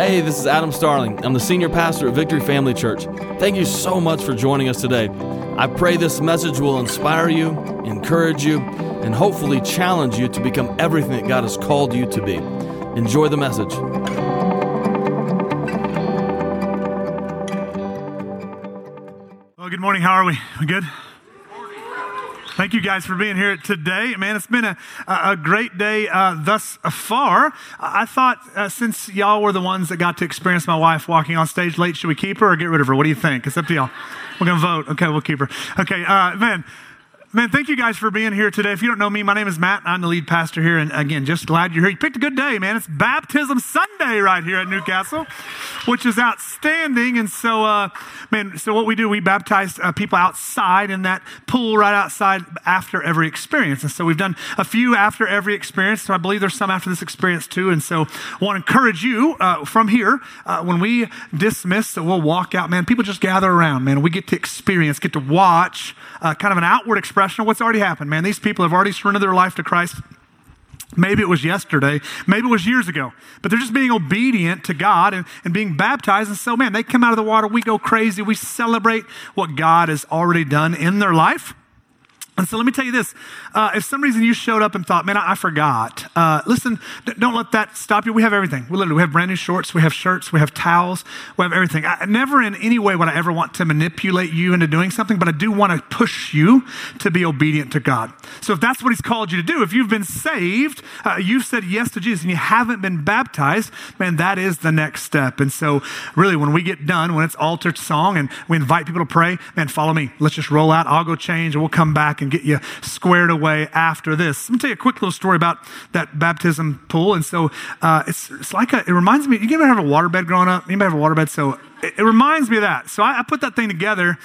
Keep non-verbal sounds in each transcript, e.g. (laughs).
Hey, this is Adam Starling. I'm the senior pastor at Victory Family Church. Thank you so much for joining us today. I pray this message will inspire you, encourage you, and hopefully challenge you to become everything that God has called you to be. Enjoy the message. Well, good morning. How are we? We good? Thank you guys for being here today. Man, it's been a, a great day uh, thus far. I thought uh, since y'all were the ones that got to experience my wife walking on stage late, should we keep her or get rid of her? What do you think? It's up to y'all. We're going to vote. Okay, we'll keep her. Okay, uh, man. Man, thank you guys for being here today. If you don't know me, my name is Matt. I'm the lead pastor here. And again, just glad you're here. You picked a good day, man. It's Baptism Sunday right here at Newcastle, which is outstanding. And so, uh, man, so what we do, we baptize uh, people outside in that pool right outside after every experience. And so we've done a few after every experience. So I believe there's some after this experience too. And so I want to encourage you uh, from here, uh, when we dismiss, so we'll walk out, man, people just gather around, man. We get to experience, get to watch uh, kind of an outward expression what's already happened, man. These people have already surrendered their life to Christ. Maybe it was yesterday, maybe it was years ago, but they're just being obedient to God and, and being baptized. And so, man, they come out of the water, we go crazy, we celebrate what God has already done in their life. And so let me tell you this. Uh, if some reason you showed up and thought, man, I, I forgot, uh, listen, d- don't let that stop you. We have everything. We literally, we have brand new shorts, we have shirts, we have towels, we have everything. I, never in any way would I ever want to manipulate you into doing something, but I do want to push you to be obedient to God. So if that's what He's called you to do, if you've been saved, uh, you've said yes to Jesus and you haven't been baptized, man, that is the next step. And so really, when we get done, when it's altar song and we invite people to pray, man, follow me. Let's just roll out. I'll go change and we'll come back and get you squared away after this. Let me tell you a quick little story about that baptism pool. And so uh, it's, it's like a, it reminds me, you ever have a waterbed growing up? Anybody have a waterbed? So it, it reminds me of that. So I, I put that thing together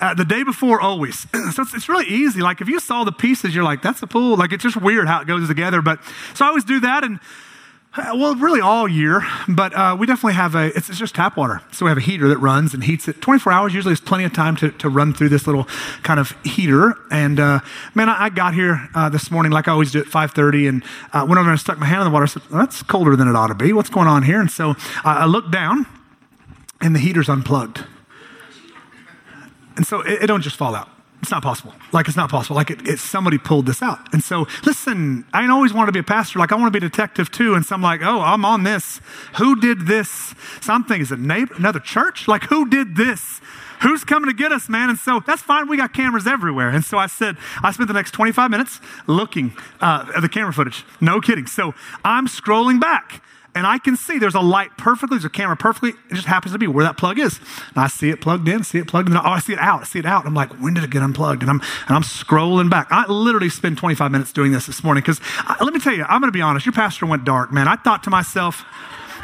uh, the day before always. (clears throat) so it's, it's really easy. Like if you saw the pieces, you're like, that's a pool. Like it's just weird how it goes together. But so I always do that. And well, really all year, but uh, we definitely have a, it's, it's, just tap water. So we have a heater that runs and heats it 24 hours. Usually it's plenty of time to, to run through this little kind of heater. And uh, man, I, I, got here uh, this morning like I always do at 5.30 and uh, went over and stuck my hand in the water. I said, well, that's colder than it ought to be. What's going on here? And so I looked down and the heater's unplugged. And so it, it don't just fall out. It's not possible. Like it's not possible. Like it, it, somebody pulled this out. And so, listen, I always wanted to be a pastor. Like I want to be a detective too. And so I'm like, oh, I'm on this. Who did this? Something is it neighbor, another church? Like who did this? Who's coming to get us, man? And so that's fine. We got cameras everywhere. And so I said, I spent the next 25 minutes looking uh, at the camera footage. No kidding. So I'm scrolling back and I can see there's a light perfectly, there's a camera perfectly. It just happens to be where that plug is. And I see it plugged in, see it plugged in. Oh, I see it out, I see it out. I'm like, when did it get unplugged? And I'm and I'm scrolling back. I literally spent 25 minutes doing this this morning because let me tell you, I'm going to be honest. Your pastor went dark, man. I thought to myself,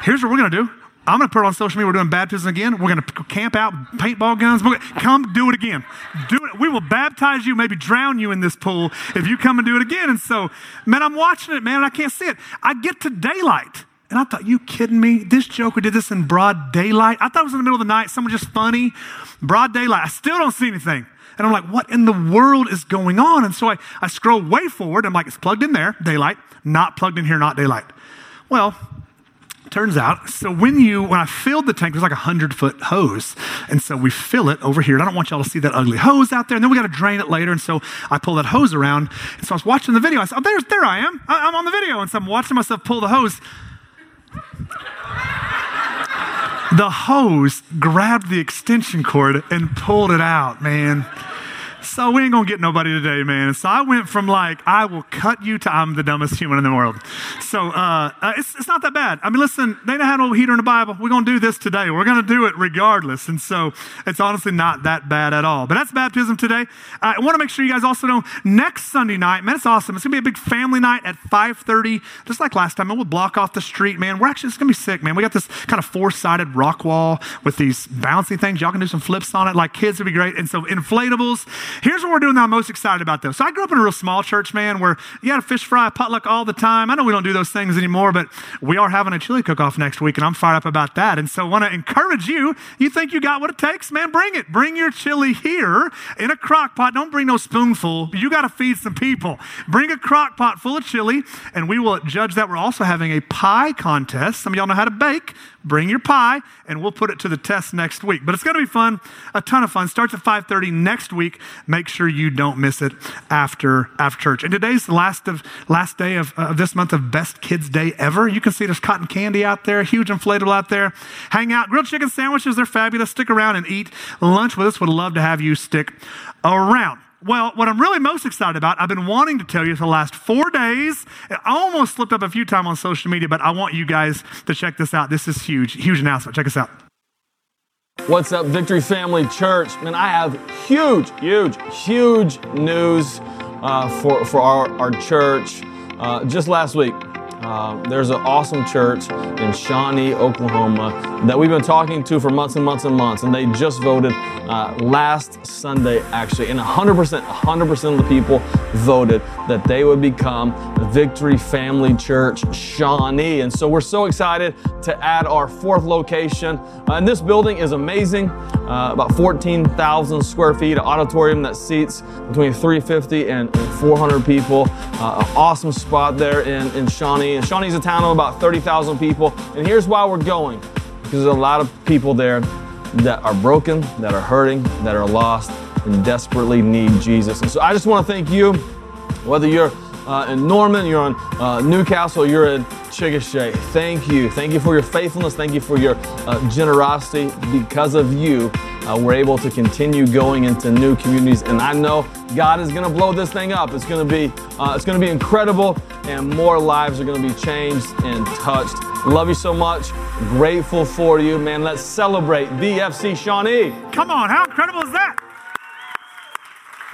here's what we're going to do. I'm going to put it on social media. We're doing baptism again. We're going to camp out, paintball guns. Come do it again. Do it. We will baptize you, maybe drown you in this pool if you come and do it again. And so, man, I'm watching it, man, I can't see it. I get to daylight. And I thought, you kidding me? This joker did this in broad daylight. I thought it was in the middle of the night, someone just funny. Broad daylight. I still don't see anything. And I'm like, what in the world is going on? And so I, I scroll way forward. I'm like, it's plugged in there, daylight, not plugged in here, not daylight. Well, turns out, so when you, when I filled the tank, there's like a hundred foot hose. And so we fill it over here. And I don't want y'all to see that ugly hose out there. And then we got to drain it later. And so I pull that hose around. And so I was watching the video. I said, oh, there's, there I am. I, I'm on the video. And so I'm watching myself pull the hose. The hose grabbed the extension cord and pulled it out, man. So we ain't gonna get nobody today, man. So I went from like, I will cut you to I'm the dumbest human in the world. So uh, uh, it's, it's not that bad. I mean, listen, they don't have no heater in the Bible. We're gonna do this today. We're gonna do it regardless. And so it's honestly not that bad at all. But that's baptism today. Uh, I wanna make sure you guys also know next Sunday night, man, it's awesome. It's gonna be a big family night at 5.30, just like last time. And we'll block off the street, man. We're actually, it's gonna be sick, man. We got this kind of four-sided rock wall with these bouncy things. Y'all can do some flips on it. Like kids would be great. And so inflatables, Here's what we're doing that I'm most excited about, though. So I grew up in a real small church, man, where you had a fish fry, potluck all the time. I know we don't do those things anymore, but we are having a chili cook off next week, and I'm fired up about that. And so I want to encourage you. You think you got what it takes, man? Bring it. Bring your chili here in a crock pot. Don't bring no spoonful. You got to feed some people. Bring a crock pot full of chili, and we will judge that. We're also having a pie contest. Some of y'all know how to bake. Bring your pie, and we'll put it to the test next week. But it's going to be fun, a ton of fun. Starts at 5:30 next week. Make sure you don't miss it after after church. And today's the last of last day of, uh, of this month of Best Kids Day ever. You can see there's cotton candy out there, huge inflatable out there. Hang out, grilled chicken sandwiches. They're fabulous. Stick around and eat lunch with us. Would love to have you stick around. Well, what I'm really most excited about, I've been wanting to tell you for the last four days. I almost slipped up a few times on social media, but I want you guys to check this out. This is huge, huge announcement. Check us out. What's up, Victory Family Church? Man, I have huge, huge, huge news uh, for, for our, our church. Uh, just last week, uh, there's an awesome church in Shawnee, Oklahoma, that we've been talking to for months and months and months, and they just voted uh, last Sunday, actually, and 100%, 100% of the people voted that they would become Victory Family Church Shawnee. And so we're so excited to add our fourth location. Uh, and this building is amazing, uh, about 14,000 square feet, auditorium that seats between 350 and 400 people. Uh, an awesome spot there in, in Shawnee. Shawnee. And Shawnee's a town of about 30,000 people. And here's why we're going because there's a lot of people there that are broken, that are hurting, that are lost, and desperately need Jesus. And so I just want to thank you, whether you're uh, in Norman, you're in uh, Newcastle, you're in Chickasha. Thank you. Thank you for your faithfulness. Thank you for your uh, generosity. Because of you, uh, we're able to continue going into new communities. And I know God is going to blow this thing up. It's going to be, uh, it's going to be incredible, and more lives are going to be changed and touched. Love you so much. Grateful for you, man. Let's celebrate BFC Shawnee. Come on, how incredible is that?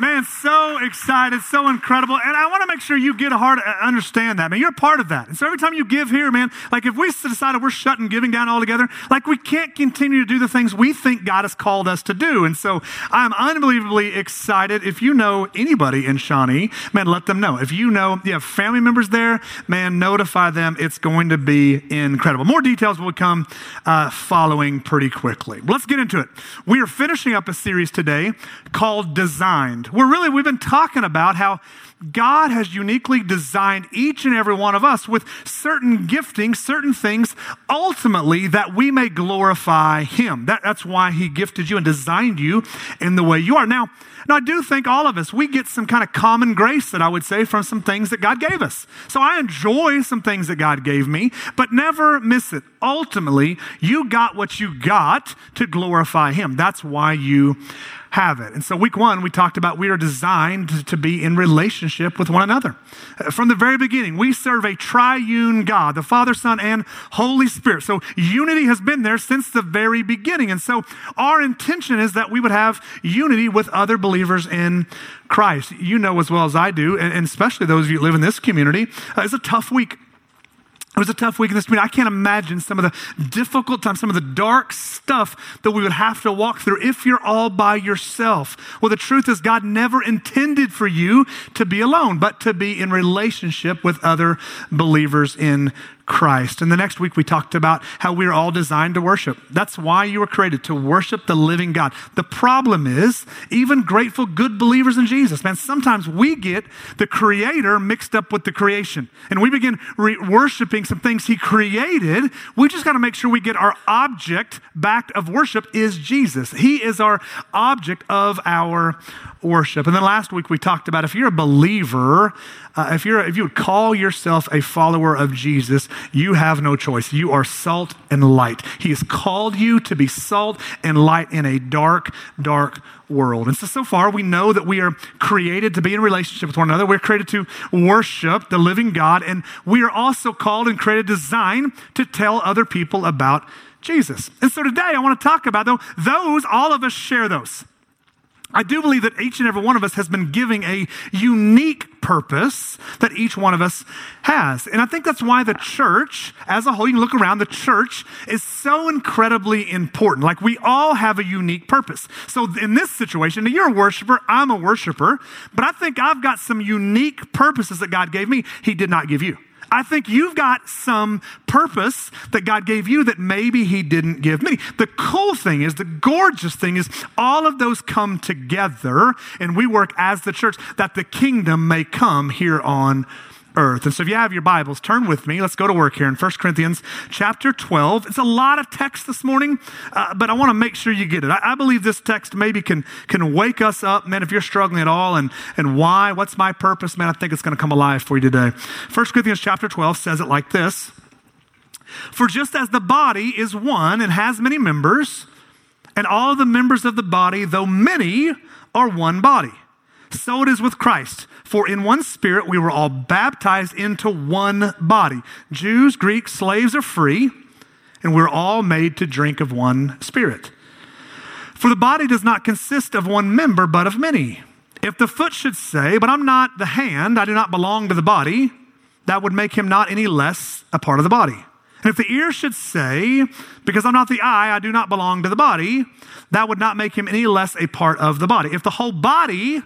Man, so excited, so incredible. And I want to make sure you get a heart, uh, understand that, man. You're a part of that. And so every time you give here, man, like if we decided we're shutting giving down altogether, like we can't continue to do the things we think God has called us to do. And so I'm unbelievably excited. If you know anybody in Shawnee, man, let them know. If you know you have family members there, man, notify them. It's going to be incredible. More details will come uh, following pretty quickly. Let's get into it. We are finishing up a series today called We're really, we've been talking about how God has uniquely designed each and every one of us with certain giftings, certain things, ultimately that we may glorify Him. That, that's why He gifted you and designed you in the way you are. Now, now, I do think all of us, we get some kind of common grace that I would say from some things that God gave us. So I enjoy some things that God gave me, but never miss it. Ultimately, you got what you got to glorify Him. That's why you have it. And so, week one, we talked about we are designed to be in relationship with one another. Uh, from the very beginning, we serve a triune God, the Father, Son, and Holy Spirit. So, unity has been there since the very beginning. And so, our intention is that we would have unity with other believers in Christ. You know as well as I do, and especially those of you who live in this community, uh, it's a tough week it was a tough week in this meeting. I can't imagine some of the difficult times, some of the dark stuff that we would have to walk through if you're all by yourself. Well, the truth is, God never intended for you to be alone, but to be in relationship with other believers in Christ. And the next week, we talked about how we're all designed to worship. That's why you were created, to worship the living God. The problem is, even grateful, good believers in Jesus, man, sometimes we get the Creator mixed up with the creation. And we begin re- worshiping some things He created. We just got to make sure we get our object back of worship is Jesus. He is our object of our worship. And then last week, we talked about if you're a believer, uh, if, you're, if you would call yourself a follower of Jesus, you have no choice. You are salt and light. He has called you to be salt and light in a dark, dark world. And so, so far, we know that we are created to be in relationship with one another. We're created to worship the living God, and we are also called and created design to tell other people about Jesus. And so today, I want to talk about those, all of us share those. I do believe that each and every one of us has been giving a unique purpose that each one of us has. And I think that's why the church, as a whole, you can look around, the church is so incredibly important. Like we all have a unique purpose. So in this situation, you're a worshiper, I'm a worshiper, but I think I've got some unique purposes that God gave me, He did not give you. I think you've got some purpose that God gave you that maybe He didn't give me. The cool thing is, the gorgeous thing is, all of those come together and we work as the church that the kingdom may come here on earth. And so if you have your Bibles, turn with me. Let's go to work here in 1 Corinthians chapter 12. It's a lot of text this morning, uh, but I want to make sure you get it. I, I, believe this text maybe can, can wake us up, man, if you're struggling at all and, and why, what's my purpose, man, I think it's going to come alive for you today. 1 Corinthians chapter 12 says it like this. For just as the body is one and has many members, and all the members of the body, though many, are one body so it is with Christ. For in one spirit we were all baptized into one body. Jews, Greeks, slaves are free, and we're all made to drink of one spirit. For the body does not consist of one member, but of many. If the foot should say, But I'm not the hand, I do not belong to the body, that would make him not any less a part of the body. And if the ear should say, Because I'm not the eye, I do not belong to the body, that would not make him any less a part of the body. If the whole body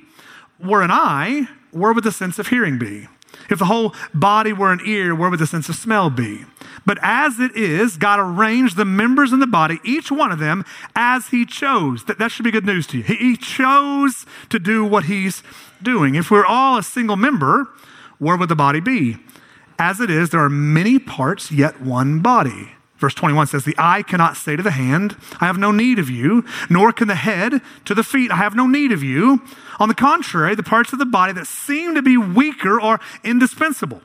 were an eye, where would the sense of hearing be? If the whole body were an ear, where would the sense of smell be? But as it is, God arranged the members in the body, each one of them, as He chose. That, that should be good news to you. He, he chose to do what He's doing. If we're all a single member, where would the body be? As it is, there are many parts, yet one body. Verse 21 says, The eye cannot say to the hand, I have no need of you, nor can the head to the feet, I have no need of you. On the contrary, the parts of the body that seem to be weaker are indispensable.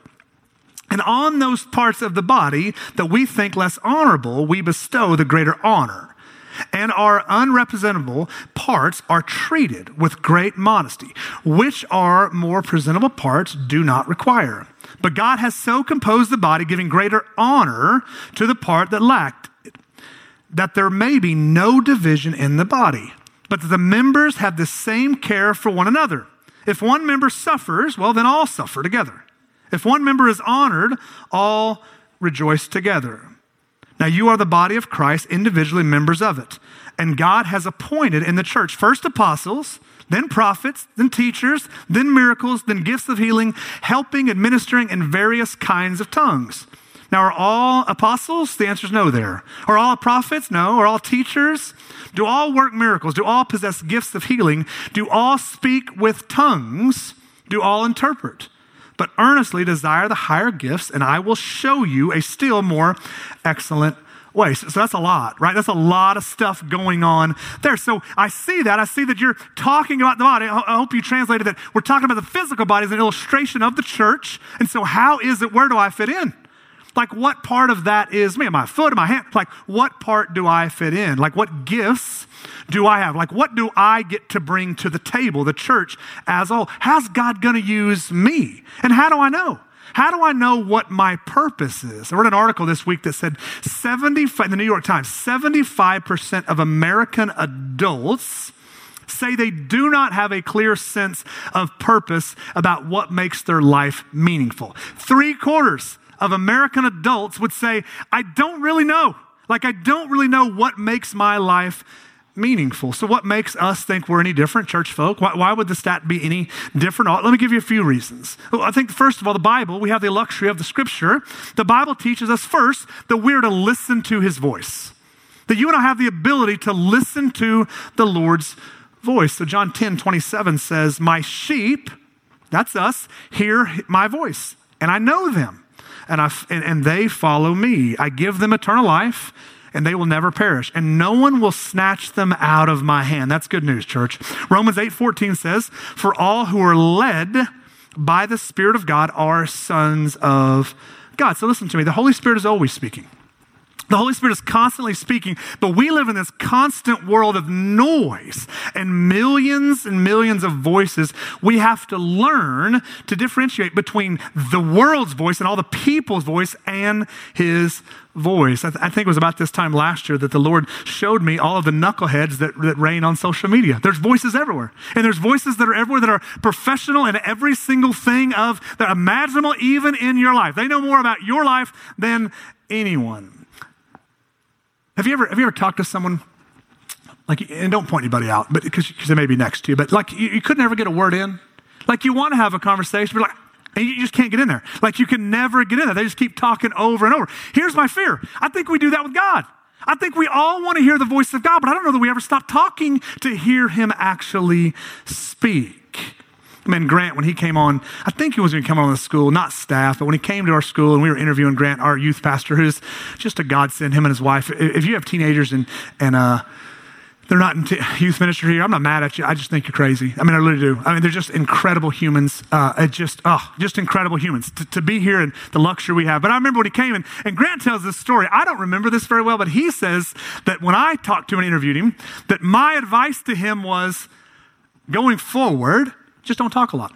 And on those parts of the body that we think less honorable, we bestow the greater honor. And our unrepresentable parts are treated with great modesty, which our more presentable parts do not require. But God has so composed the body, giving greater honor to the part that lacked, that there may be no division in the body, but that the members have the same care for one another. If one member suffers, well, then all suffer together. If one member is honored, all rejoice together. Now, you are the body of Christ, individually members of it. And God has appointed in the church first apostles, then prophets, then teachers, then miracles, then gifts of healing, helping, administering, and various kinds of tongues. Now, are all apostles? The answer is no there. Are all prophets? No. Are all teachers? Do all work miracles? Do all possess gifts of healing? Do all speak with tongues? Do all interpret? But earnestly desire the higher gifts, and I will show you a still more excellent way. So, that's a lot, right? That's a lot of stuff going on there. So I see that. I see that you're talking about the body. I, I hope you translated that. We're talking about the physical body as an illustration of the church. And so, how is it? Where do I fit in? Like, what part of that is me? My foot, my hand? Like, what part do I fit in? Like, what gifts do I have? Like, what do I get to bring to the table, the church as a whole? How's God going to use me? And how do I know? How do I know what my purpose is? I read an article this week that said 75, the New York Times, 75% of American adults say they do not have a clear sense of purpose about what makes their life meaningful. Three quarters of American adults would say, I don't really know. Like, I don't really know what makes my life meaningful. So, what makes us think we're any different, church folk? Why, why, would the stat be any different? Let me give you a few reasons. I think, first of all, the Bible, we have the luxury of the scripture. The Bible teaches us first that we're to listen to his voice, that you and I have the ability to listen to the Lord's voice. So, John 10 27 says, My sheep, that's us, hear my voice, and I know them. And, I, and, and they follow me. I give them eternal life, and they will never perish and no one will snatch them out of my hand. That's good news church. Romans 8.14 says for all who are led by the spirit of god are sons of god. So listen to me. The holy spirit is always speaking The Holy Spirit is constantly speaking, but we live in this constant world of noise and millions and millions of voices. We have to learn to differentiate between the world's voice and all the people's voice and His voice. I, th- I, think it was about this time last year that the Lord showed me all of the knuckleheads that, that reign on social media. There's voices everywhere. And there's voices that are everywhere that are professional in every single thing of that imaginable, even in your life. They know more about your life than anyone. Have you ever, have you ever talked to someone, like, and don't point anybody out, but because they may be next to you, but like you, you could never get a word in? Like you want to have a conversation, but like, and you just can't get in there. Like you can never get in there. They just keep talking over and over. Here's my fear. I think we do that with God. I think we all want to hear the voice of God, but I don't know that we ever stop talking to hear him actually speak. I mean, Grant, when he came on, I think he was going to come on the school, not staff, but when he came to our school and we were interviewing Grant, our youth pastor, who's just a godsend, him and his wife. If you have teenagers and, and, uh, they're not in t- youth ministry here. I'm not mad at you. I just think you're crazy. I mean, I really do. I mean, they're just incredible humans. Uh, just, oh, just incredible humans to, to, be here and the luxury we have. But I remember when he came and, and Grant tells this story. I don't remember this very well, but he says that when I talked to him and interviewed him, that my advice to him was going forward, just don't talk a lot.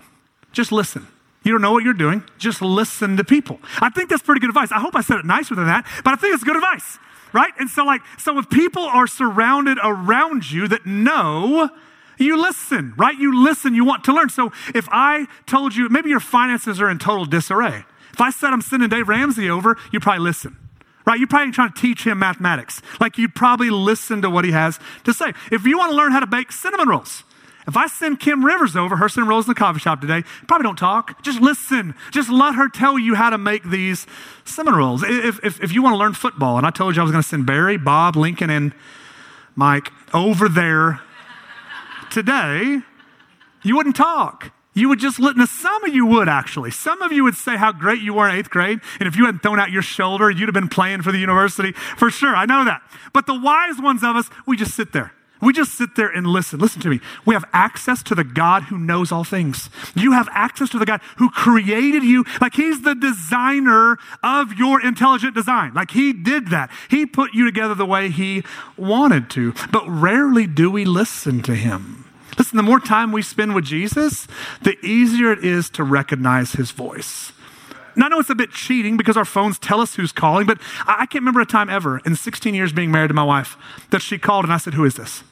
Just listen. You don't know what you're doing. Just listen to people. I think that's pretty good advice. I hope I said it nicer than that, but I think it's good advice, right? And so, like, so if people are surrounded around you that know, you listen, right? You listen, you want to learn. So if I told you, maybe your finances are in total disarray. If I said I'm sending Dave Ramsey over, you probably listen right? You're probably trying to teach him mathematics. Like you'd probably listen to what he has to say. If you want to learn how to bake cinnamon rolls, if I send Kim Rivers over, her and rolls in the coffee shop today, probably don't talk. Just listen. Just let her tell you how to make these rolls. If, if, if you want to learn football, and I told you I was going to send Barry, Bob, Lincoln, and Mike over there today, you wouldn't talk. You would just listen. Some of you would actually. Some of you would say how great you were in eighth grade. And if you hadn't thrown out your shoulder, you'd have been playing for the university for sure. I know that. But the wise ones of us, we just sit there. We just sit there and listen. Listen to me. We have access to the God who knows all things. You have access to the God who created you. Like he's the designer of your intelligent design. Like he did that. He put you together the way he wanted to. But rarely do we listen to him. Listen, the more time we spend with Jesus, the easier it is to recognize his voice. And I know it's a bit cheating because our phones tell us who's calling, but I can't remember a time ever in 16 years being married to my wife that she called and I said, Who is this?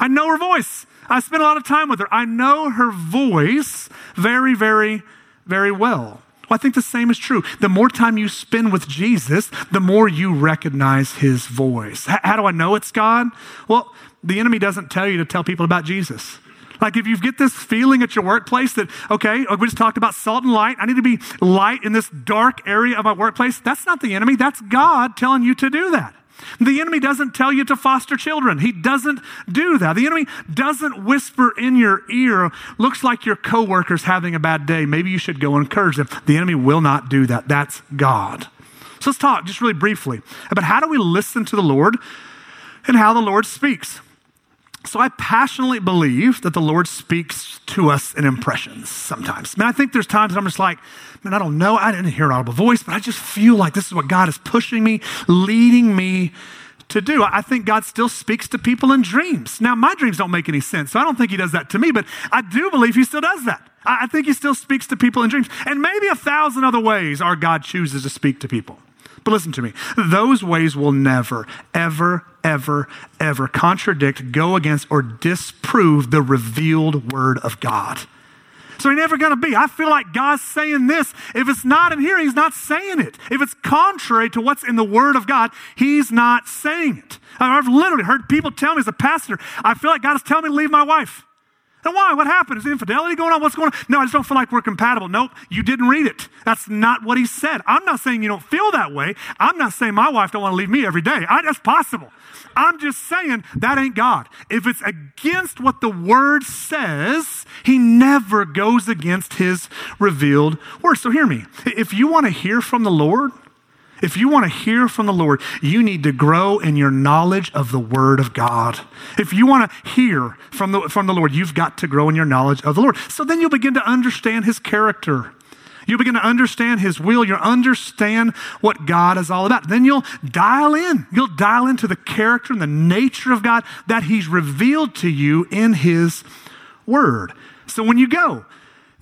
I know her voice. I spent a lot of time with her. I know her voice very, very, very well. Well, I think the same is true. The more time you spend with Jesus, the more you recognize his voice. H- how do I know it's God? Well, the enemy doesn't tell you to tell people about Jesus. Like if you get this feeling at your workplace that, okay, uh, we just talked about salt and light. I need to be light in this dark area of my workplace. That's not the enemy. That's God telling you to do that. The enemy doesn't tell you to foster children. He doesn't do that. The enemy doesn't whisper in your ear, looks like your coworker's having a bad day. Maybe you should go and encourage them. The enemy will not do that. That's God. So let's talk just really briefly about how do we listen to the Lord and how the Lord speaks. So I passionately believe that the Lord speaks to us in impressions sometimes. I mean, I think there's times I'm just like, man, I don't know. I didn't hear an audible voice, but I just feel like this is what God is pushing me, leading me to do. I think God still speaks to people in dreams. Now, my dreams don't make any sense, so I don't think He does that to me, but I do believe He still does that. I think He still speaks to people in dreams. And maybe a thousand other ways our God chooses to speak to people. But listen to me. Those ways will never, ever, ever, ever contradict, go against, or disprove the revealed word of God. So he's never going to be. I feel like God's saying this. If it's not in here, he's not saying it. If it's contrary to what's in the word of God, he's not saying it. I've literally heard people tell me as a pastor, I feel like God is telling me to leave my wife. And why? What happened? Is infidelity going on? What's going on? No, I just don't feel like we're compatible. Nope, you didn't read it. That's not what he said. I'm not saying you don't feel that way. I'm not saying my wife don't want to leave me every day. I, that's possible. I'm just saying that ain't God. If it's against what the word says, he never goes against his revealed word. So hear me. If you want to hear from the Lord, if you want to hear from the Lord, you need to grow in your knowledge of the Word of God. If you want to hear from the, from the Lord, you've got to grow in your knowledge of the Lord. So then you'll begin to understand His character. You'll begin to understand His will. You'll understand what God is all about. Then you'll dial in. You'll dial into the character and the nature of God that He's revealed to you in His Word. So when you go,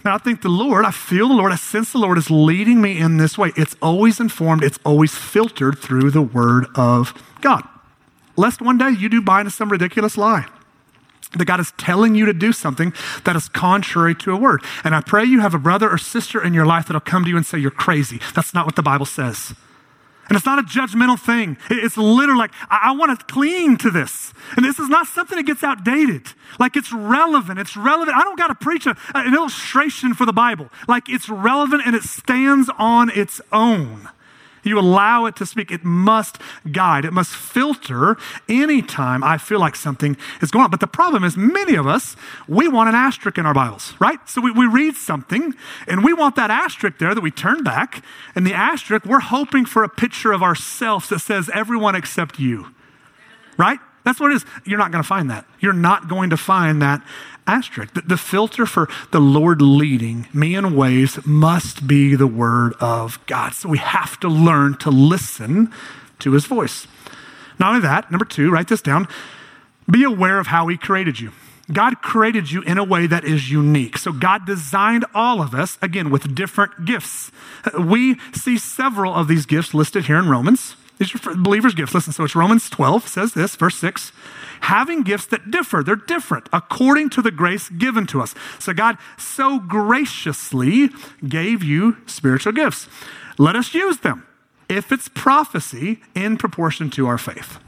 now I think the Lord, I feel the Lord, I sense the Lord is leading me in this way. It's always informed, it's always filtered through the Word of God. Lest one day you do buy into some ridiculous lie that God is telling you to do something that is contrary to a word. And I pray you have a brother or sister in your life that'll come to you and say, You're crazy. That's not what the Bible says. And it's not a judgmental thing. It's literally like, I, I want to cling to this. And this is not something that gets outdated. Like it's relevant. It's relevant. I don't got to preach a, an illustration for the Bible. Like it's relevant and it stands on its own. You allow it to speak. It must guide, it must filter anytime I feel like something is going on. But the problem is, many of us, we want an asterisk in our Bibles, right? So we, we read something and we want that asterisk there that we turn back. And the asterisk, we're hoping for a picture of ourselves that says, everyone except you, right? That's what it is. You're not going to find that. You're not going to find that asterisk. The, the, filter for the Lord leading me in ways must be the Word of God. So we have to learn to listen to His voice. Not only that, number two, write this down be aware of how He created you. God created you in a way that is unique. So God designed all of us, again, with different gifts. We see several of these gifts listed here in Romans. These are believers' gifts. Listen, so it's Romans 12 says this, verse 6 having gifts that differ. They're different according to the grace given to us. So God so graciously gave you spiritual gifts. Let us use them. If it's prophecy, in proportion to our faith.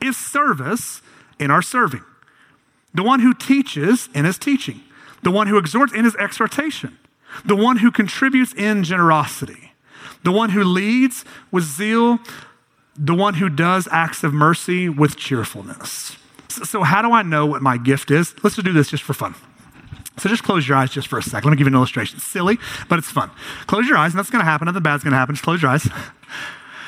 If service, in our serving. The one who teaches in his teaching. The one who exhorts in his exhortation. The one who contributes in generosity the one who leads with zeal, the one who does acts of mercy with cheerfulness. So, how do I know what my gift is? Let's just do this just for fun. So just close your eyes just for a second. Let me give you an illustration. silly, but it's fun. Close your eyes, and that's going to happen. Nothing bad's going to happen. Just close your eyes. (laughs)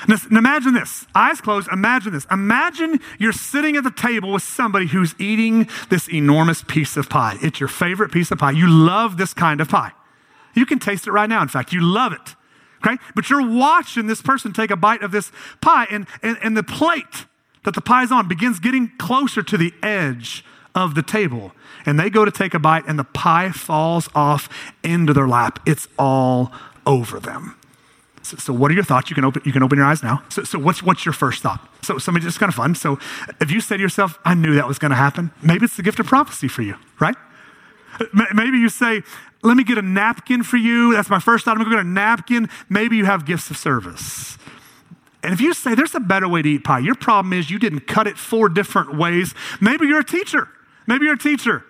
Now, imagine this. Eyes closed. Imagine this. Imagine you're sitting at the table with somebody who's eating this enormous piece of pie. It's your favorite piece of pie. You love this kind of pie. You can taste it right now. In fact, you love it. Okay? But you're watching this person take a bite of this pie, and, and, and the plate that the pie's on begins getting closer to the edge of the table. And they go to take a bite, and the pie falls off into their lap. It's all over them. So, so, what are your thoughts? You can open, you can open your eyes now. So, so what's, what's your first thought? So, somebody just kind of fun. So, if you say to yourself, I knew that was going to happen, maybe it's the gift of prophecy for you, right? Maybe you say, let me get a napkin for you. That's my first thought. I'm going to get a napkin. Maybe you have gifts of service. And if you say there's a better way to eat pie, your problem is you didn't cut it four different ways. Maybe you're a teacher. Maybe you're a teacher.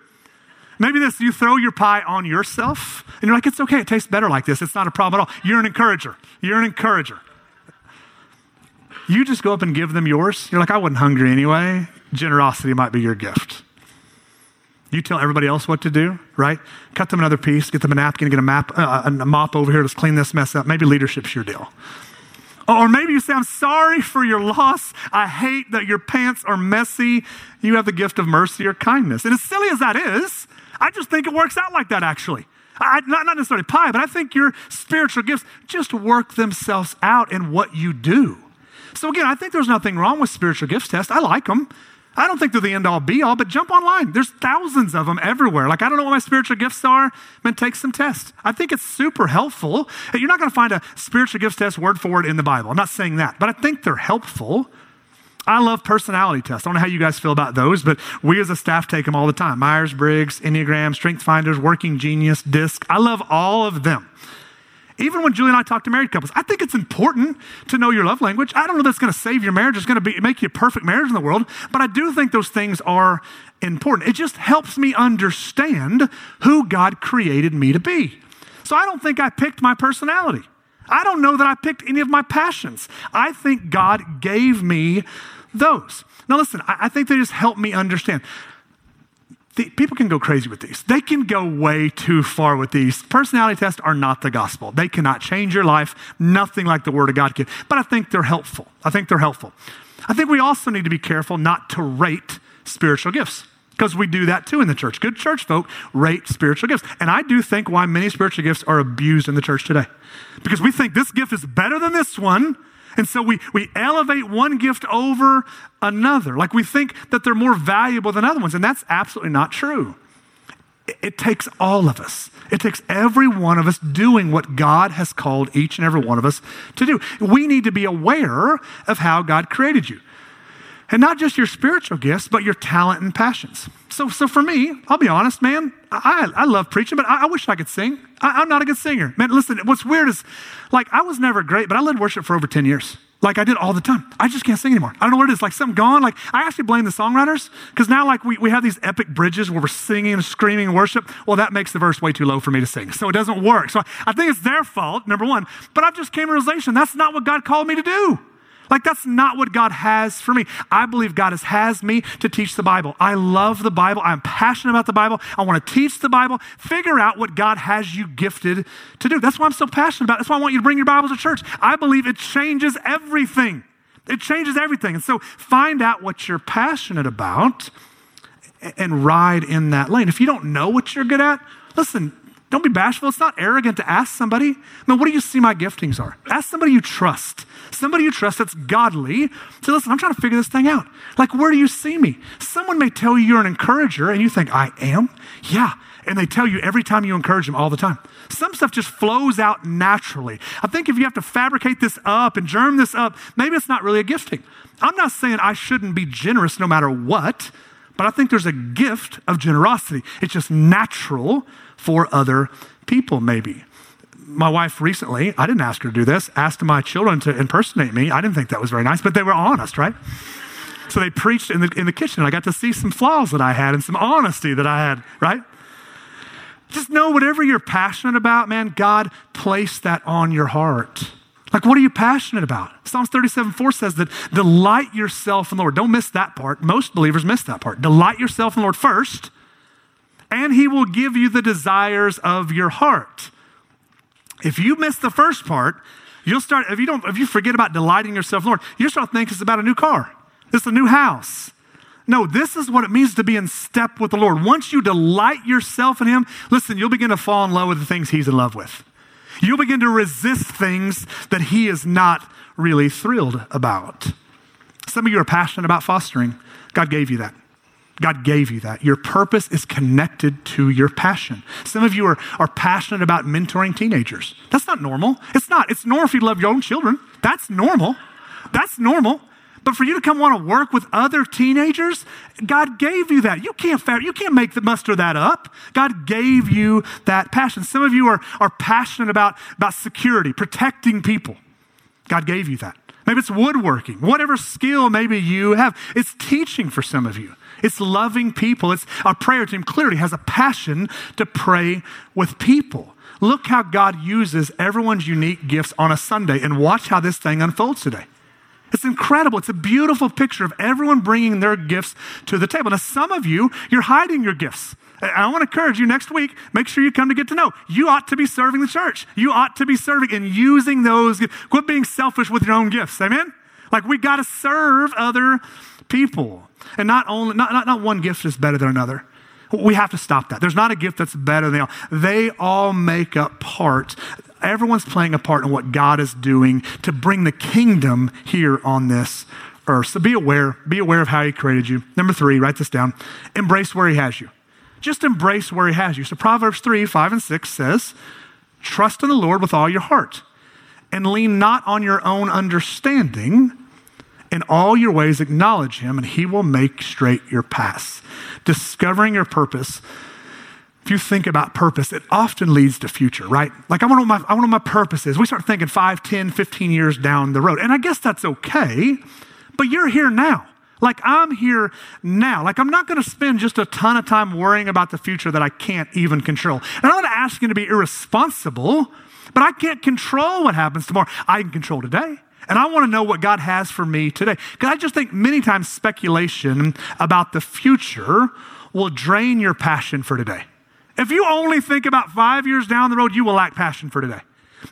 Maybe this, you throw your pie on yourself and you're like, it's okay, it tastes better like this. It's not a problem at all. You're an encourager. You're an encourager. You just go up and give them yours. You're like, I wasn't hungry anyway. Generosity might be your gift. You tell everybody else what to do, right? Cut them another piece, get them a napkin, get a, map, uh, a mop over here, let's clean this mess up. Maybe leadership's your deal. Or maybe you say, I'm sorry for your loss. I hate that your pants are messy. You have the gift of mercy or kindness. And as silly as that is, I just think it works out like that, actually. I, not, not necessarily pie, but I think your spiritual gifts just work themselves out in what you do. So, again, I think there's nothing wrong with spiritual gifts tests. I like them. I don't think they're the end all be all, but jump online. There's thousands of them everywhere. Like, I don't know what my spiritual gifts are. Man, take some tests. I think it's super helpful. You're not going to find a spiritual gifts test word for word in the Bible. I'm not saying that, but I think they're helpful. I love personality tests. I don't know how you guys feel about those, but we as a staff take them all the time Myers Briggs, Enneagram, Strength Finders, Working Genius, DISC. I love all of them. Even when Julie and I talk to married couples, I think it's important to know your love language. I don't know that's going to save your marriage, it's going to make you a perfect marriage in the world, but I do think those things are important. It just helps me understand who God created me to be. So I don't think I picked my personality. I don't know that I picked any of my passions. I think God gave me those. Now, listen, I, think they just help me understand the, people can go crazy with these. They can go way too far with these. Personality tests are not the gospel. They cannot change your life, nothing like the Word of God can. But I think they're helpful. I think they're helpful. I think we also need to be careful not to rate spiritual gifts. because we do that too in the church. Good church folk rate spiritual gifts. And I do think why many spiritual gifts are abused in the church today. Because we think this gift is better than this one. And so we, we elevate one gift over another. Like we think that they're more valuable than other ones. And that's absolutely not true. It, it takes all of us, it takes every one of us doing what God has called each and every one of us to do. We need to be aware of how God created you. And not just your spiritual gifts, but your talent and passions. So, so for me, I'll be honest, man, I, I love preaching, but I, I wish I could sing. I, I'm not a good singer. Man, listen, what's weird is, like, I was never great, but I led worship for over 10 years. Like I did all the time. I just can't sing anymore. I don't know what it is. Like something gone. Like I actually blame the songwriters because now like we, we have these epic bridges where we're singing and screaming worship. Well, that makes the verse way too low for me to sing. So it doesn't work. So I think it's their fault, number one. But I've just came to realization that's not what God called me to do. Like, that's not what God has for me. I believe God has, has me to teach the Bible. I love the Bible. I'm passionate about the Bible. I want to teach the Bible. Figure out what God has you gifted to do. That's why I'm so passionate about it. That's why I want you to bring your Bible to church. I believe it changes everything. It changes everything. And so, find out what you're passionate about and ride in that lane. If you don't know what you're good at, listen, don't be bashful. It's not arrogant to ask somebody. I mean, what do you see my giftings are? Ask somebody you trust. Somebody you trust that's godly. Say, listen, I'm trying to figure this thing out. Like, where do you see me? Someone may tell you you're an encourager and you think, I am? Yeah. And they tell you every time you encourage them all the time. Some stuff just flows out naturally. I think if you have to fabricate this up and germ this up, maybe it's not really a gifting. I'm not saying I shouldn't be generous no matter what, but I think there's a gift of generosity. It's just natural for other people, maybe. My wife recently, I didn't ask her to do this, asked my children to impersonate me. I didn't think that was very nice, but they were honest, right? So they preached in the, in the kitchen. I got to see some flaws that I had and some honesty that I had, right? Just know whatever you're passionate about, man, God placed that on your heart. Like, what are you passionate about? Psalms 37 4 says that delight yourself in the Lord. Don't miss that part. Most believers miss that part. Delight yourself in the Lord first, and he will give you the desires of your heart. If you miss the first part, you'll start, if you don't, if you forget about delighting yourself Lord, you start thinking it's about a new car. It's a new house. No, this is what it means to be in step with the Lord. Once you delight yourself in Him, listen, you'll begin to fall in love with the things He's in love with. You'll begin to resist things that He is not really thrilled about. Some of you are passionate about fostering. God gave you that. God gave you that. Your purpose is connected to your passion. Some of you are, are passionate about mentoring teenagers. That's not normal. It's not. It's normal if you love your own children. That's normal. That's normal. But for you to come want to work with other teenagers, God gave you that. You can't you can't make the muster that up. God gave you that passion. Some of you are, are passionate about, about security, protecting people. God gave you that. Maybe it's woodworking, whatever skill maybe you have. It's teaching for some of you. It's loving people. It's our prayer team clearly has a passion to pray with people. Look how God uses everyone's unique gifts on a Sunday and watch how this thing unfolds today. It's incredible. It's a beautiful picture of everyone bringing their gifts to the table. Now, some of you, you're hiding your gifts. I want to encourage you next week, make sure you come to get to know. You ought to be serving the church. You ought to be serving and using those. Quit being selfish with your own gifts. Amen? Like we got to serve other people. And not only, not, not, not one gift is better than another. We have to stop that. There's not a gift that's better than the other. They all make up part. Everyone's playing a part in what God is doing to bring the kingdom here on this earth. So be aware. Be aware of how He created you. Number three, write this down. Embrace where He has you. Just embrace where He has you. So Proverbs 3, 5, and 6 says, Trust in the Lord with all your heart and lean not on your own understanding in all your ways, acknowledge him, and he will make straight your paths. Discovering your purpose. If you think about purpose, it often leads to future, right? Like, I want to know my, my purpose is. We start thinking 5, 10, 15 years down the road. And I guess that's okay, but you're here now. Like, I'm here now. Like, I'm not going to spend just a ton of time worrying about the future that I can't even control. And I'm not asking to be irresponsible, but I can't control what happens tomorrow. I can control today. And I want to know what God has for me today. Because I just think many times speculation about the future will drain your passion for today. If you only think about five years down the road, you will lack passion for today.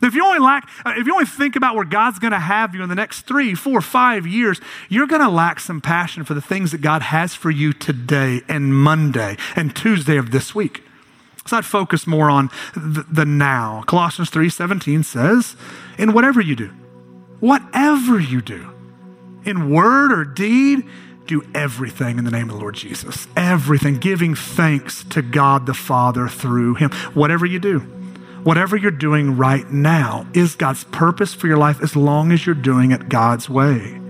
If you only lack, uh, if you only think about where God's going to have you in the next three, four, five years, you're going to lack some passion for the things that God has for you today and Monday and Tuesday of this week. So I'd focus more on the, the now. Colossians 3:17 says, "In whatever you do, whatever you do, in word or deed, do everything in the name of the Lord Jesus. Everything, giving thanks to God the Father through Him. Whatever you do, whatever you're doing right now is God's purpose for your life as long as you're doing it God's way.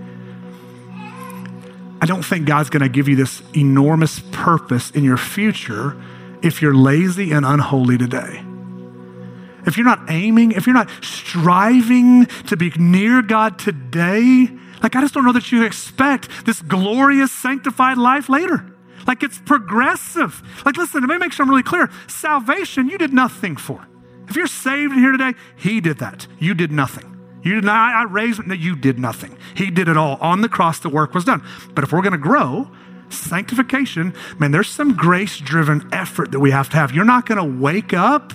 I don't think God's going to give you this enormous purpose in your future if you're lazy and unholy today. If you're not aiming, if you're not striving to be near God today, like I just don't know that you expect this glorious, sanctified life later. Like it's progressive. Like, listen, let me make sure I'm really clear. Salvation, you did nothing for. If you're saved here today, He did that. You did nothing. You did not, I raised him, you did nothing. He did it all. On the cross, the work was done. But if we're going to grow, sanctification, man, there's some grace driven effort that we have to have. You're not going to wake up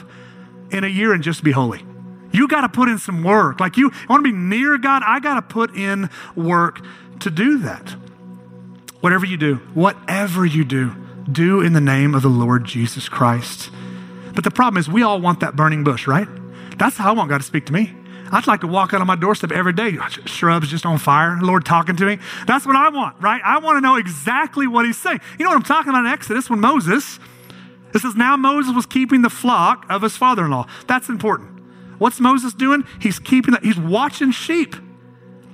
in a year and just be holy. You got to put in some work. Like you want to be near God, I got to put in work to do that. Whatever you do, whatever you do, do in the name of the Lord Jesus Christ. But the problem is, we all want that burning bush, right? That's how I want God to speak to me. I'd like to walk out on my doorstep every day, shrubs just on fire, Lord talking to me. That's what I want, right? I want to know exactly what he's saying. You know what I'm talking about in Exodus when Moses, it says, now Moses was keeping the flock of his father in law. That's important. What's Moses doing? He's keeping that, he's watching sheep.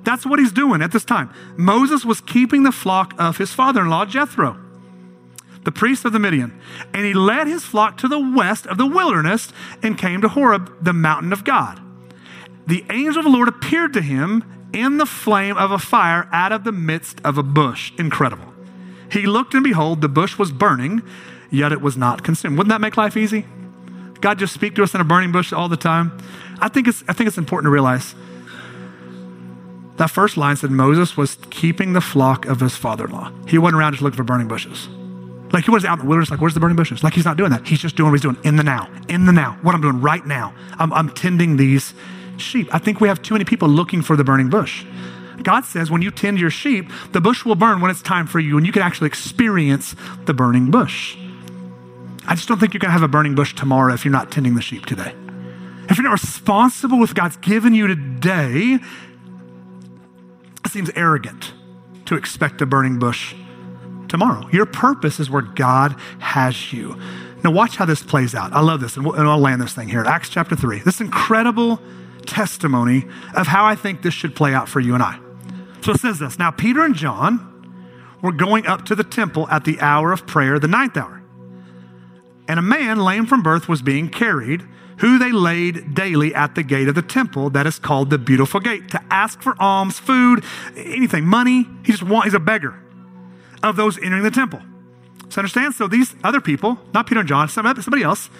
That's what he's doing at this time. Moses was keeping the flock of his father in law, Jethro, the priest of the Midian. And he led his flock to the west of the wilderness and came to Horeb, the mountain of God. The angel of the Lord appeared to him in the flame of a fire out of the midst of a bush. Incredible. He looked and behold, the bush was burning, yet it was not consumed. Wouldn't that make life easy? God just speak to us in a burning bush all the time. I think it's, I think it's important to realize that first line said Moses was keeping the flock of his father in law. He wasn't around just looking for burning bushes. Like he was out in the wilderness, like, where's the burning bushes? Like he's not doing that. He's just doing what he's doing in the now, in the now, what I'm doing right now. I'm, I'm tending these sheep. I think we have too many people looking for the burning bush. God says when you tend your sheep, the bush will burn when it's time for you, and you can actually experience the burning bush. I just don't think you're going to have a burning bush tomorrow if you're not tending the sheep today. If you're not responsible with God's given you today, it seems arrogant to expect a burning bush tomorrow. Your purpose is where God has you. Now, watch how this plays out. I love this, and, we'll, and I'll land this thing here. Acts chapter 3. This incredible testimony of how I think this should play out for you and I. So it says this Now, Peter and John were going up to the temple at the hour of prayer, the ninth hour and a man lame from birth was being carried, who they laid daily at the gate of the temple that is called the Beautiful Gate to ask for alms, food, anything, money. He just want, he's a beggar of those entering the temple. So understand? So these other people, not Peter and John, somebody else,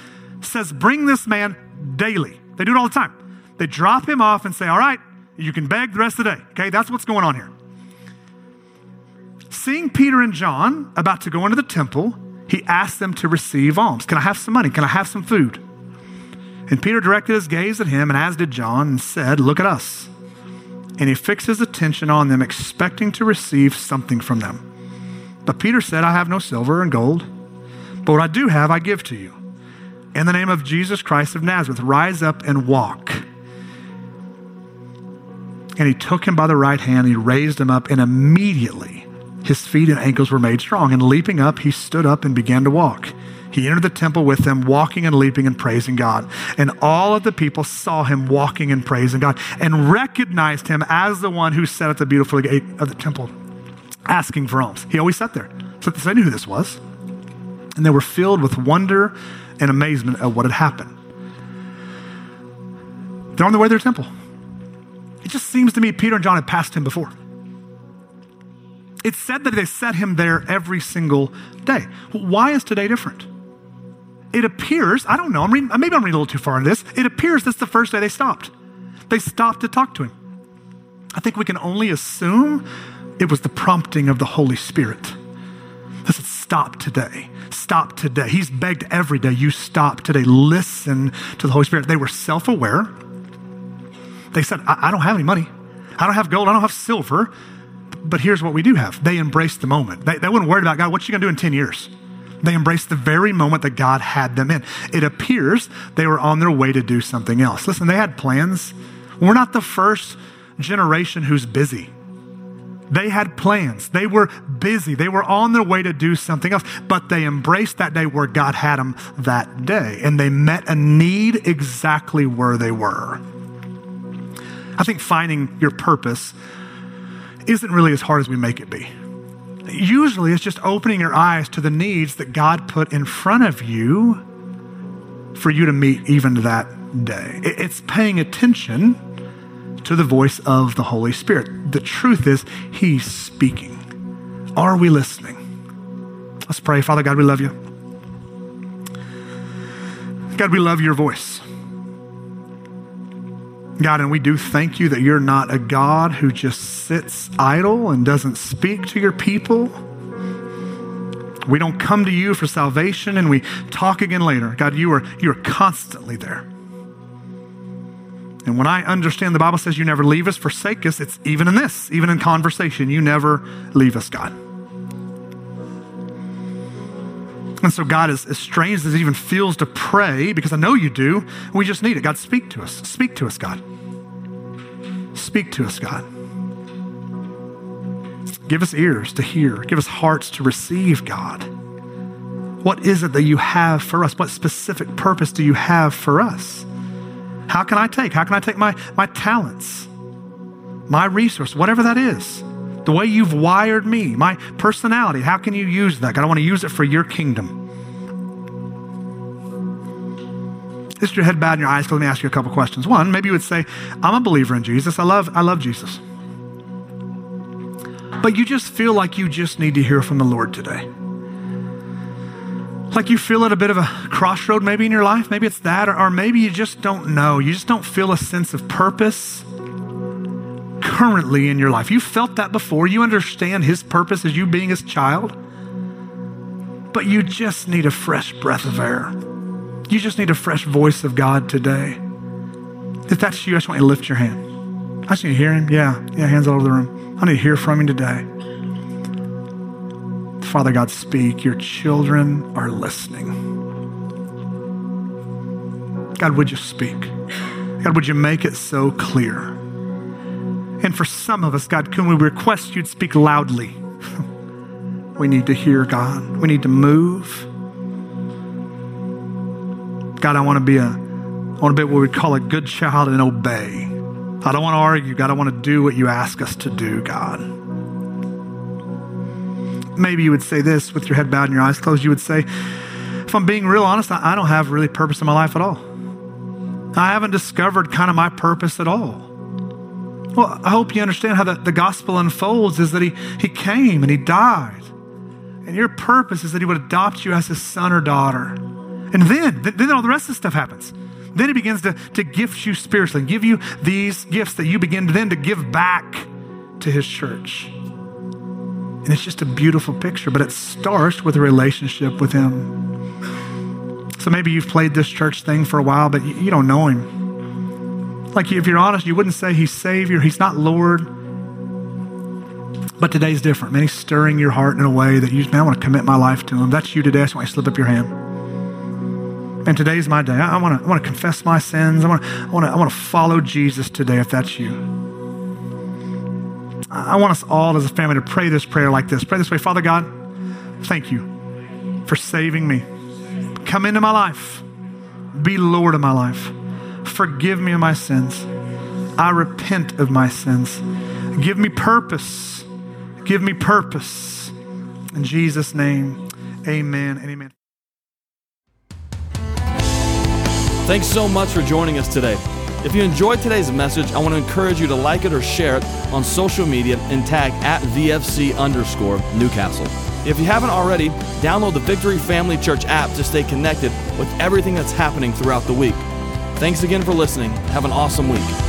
says, bring this man daily. They do it all the time. They drop him off and say, all right, you can beg the rest of the day. Okay, that's what's going on here. Seeing Peter and John about to go into the temple, he asked them to receive alms. Can I have some money? Can I have some food? And Peter directed his gaze at him, and as did John, and said, Look at us. And he fixed his attention on them, expecting to receive something from them. But Peter said, I have no silver and gold, but what I do have, I give to you. In the name of Jesus Christ of Nazareth, rise up and walk. And he took him by the right hand, he raised him up, and immediately his feet and ankles were made strong, and leaping up, he stood up and began to walk. He entered the temple with them, walking and leaping and praising God. And all of the people saw him walking and praising God and recognized him as the one who sat at the beautiful gate of the temple asking for alms. He always sat there. So they knew who this was. And they were filled with wonder and amazement at what had happened. They're on their way to their temple. It just seems to me Peter and John had passed him before. It's said that they set him there every single day. Why is today different? It appears, I don't know, I'm reading, maybe I'm reading a little too far into this. It appears that's the first day they stopped. They stopped to talk to him. I think we can only assume it was the prompting of the Holy Spirit. They said, Stop today. Stop today. He's begged every day, you stop today. Listen to the Holy Spirit. They were self aware. They said, I, I don't have any money. I don't have gold. I don't have silver. But here's what we do have. They embraced the moment. They, they weren't worried about God, what you going to do in 10 years? They embraced the very moment that God had them in. It appears they were on their way to do something else. Listen, they had plans. We're not the first generation who's busy. They had plans. They were busy. They were on their way to do something else, but they embraced that day where God had them that day, and they met a need exactly where they were. I think finding your purpose isn't really as hard as we make it be. Usually, it's just opening your eyes to the needs that God put in front of you for you to meet even that day. It's paying attention to the voice of the Holy Spirit. The truth is, He's speaking. Are we listening? Let's pray. Father God, we love you. God, we love your voice. God, and we do thank you that you're not a God who just sits idle and doesn't speak to your people. We don't come to you for salvation and we talk again later. God, you are, you are constantly there. And when I understand the Bible says you never leave us, forsake us, it's even in this, even in conversation, you never leave us, God. And so, God, as, as strange as it even feels to pray, because I know you do, we just need it. God, speak to us. Speak to us, God. Speak to us, God. Give us ears to hear, give us hearts to receive, God. What is it that you have for us? What specific purpose do you have for us? How can I take? How can I take my, my talents, my resource, whatever that is? The way you've wired me, my personality, how can you use that? God, I want to use it for your kingdom. Just your head bowed and your eyes. Let me ask you a couple questions. One, maybe you would say, I'm a believer in Jesus. I love, I love Jesus. But you just feel like you just need to hear from the Lord today. Like you feel at a bit of a crossroad maybe in your life. Maybe it's that, or, or maybe you just don't know. You just don't feel a sense of purpose currently in your life. You felt that before. You understand His purpose as you being His child. But you just need a fresh breath of air. You just need a fresh voice of God today. If that's you, I just want you to lift your hand. I just need to hear Him. Yeah, yeah, hands all over the room. I need to hear from Him today. Father God, speak. Your children are listening. God, would you speak? God, would you make it so clear? And for some of us, God, can we request you'd speak loudly? (laughs) we need to hear, God. We need to move. God, I want to be a, I want to be what we call a good child and obey. I don't want to argue, God. I want to do what you ask us to do, God. Maybe you would say this with your head bowed and your eyes closed. You would say, if I'm being real honest, I don't have really purpose in my life at all. I haven't discovered kind of my purpose at all. Well, I hope you understand how the, the gospel unfolds is that he, he came and he died. And your purpose is that he would adopt you as his son or daughter. And then, then all the rest of the stuff happens. Then he begins to, to gift you spiritually, give you these gifts that you begin then to give back to his church. And it's just a beautiful picture, but it starts with a relationship with him. So maybe you've played this church thing for a while, but you, you don't know him. Like if you're honest, you wouldn't say he's Savior, he's not Lord. But today's different. Man, he's stirring your heart in a way that you, man, I want to commit my life to him. That's you today. I just want you to slip up your hand. And today's my day. I, want to I want to confess my sins. I want to I want to I want to follow Jesus today if that's you. I want us all as a family to pray this prayer like this. Pray this way, Father God, thank you for saving me. Come into my life. Be Lord of my life. Forgive me of my sins. I repent of my sins. Give me purpose. Give me purpose. In Jesus' name, amen and amen. Thanks so much for joining us today. If you enjoyed today's message, I want to encourage you to like it or share it on social media and tag at VFC underscore Newcastle. If you haven't already, download the Victory Family Church app to stay connected with everything that's happening throughout the week. Thanks again for listening. Have an awesome week.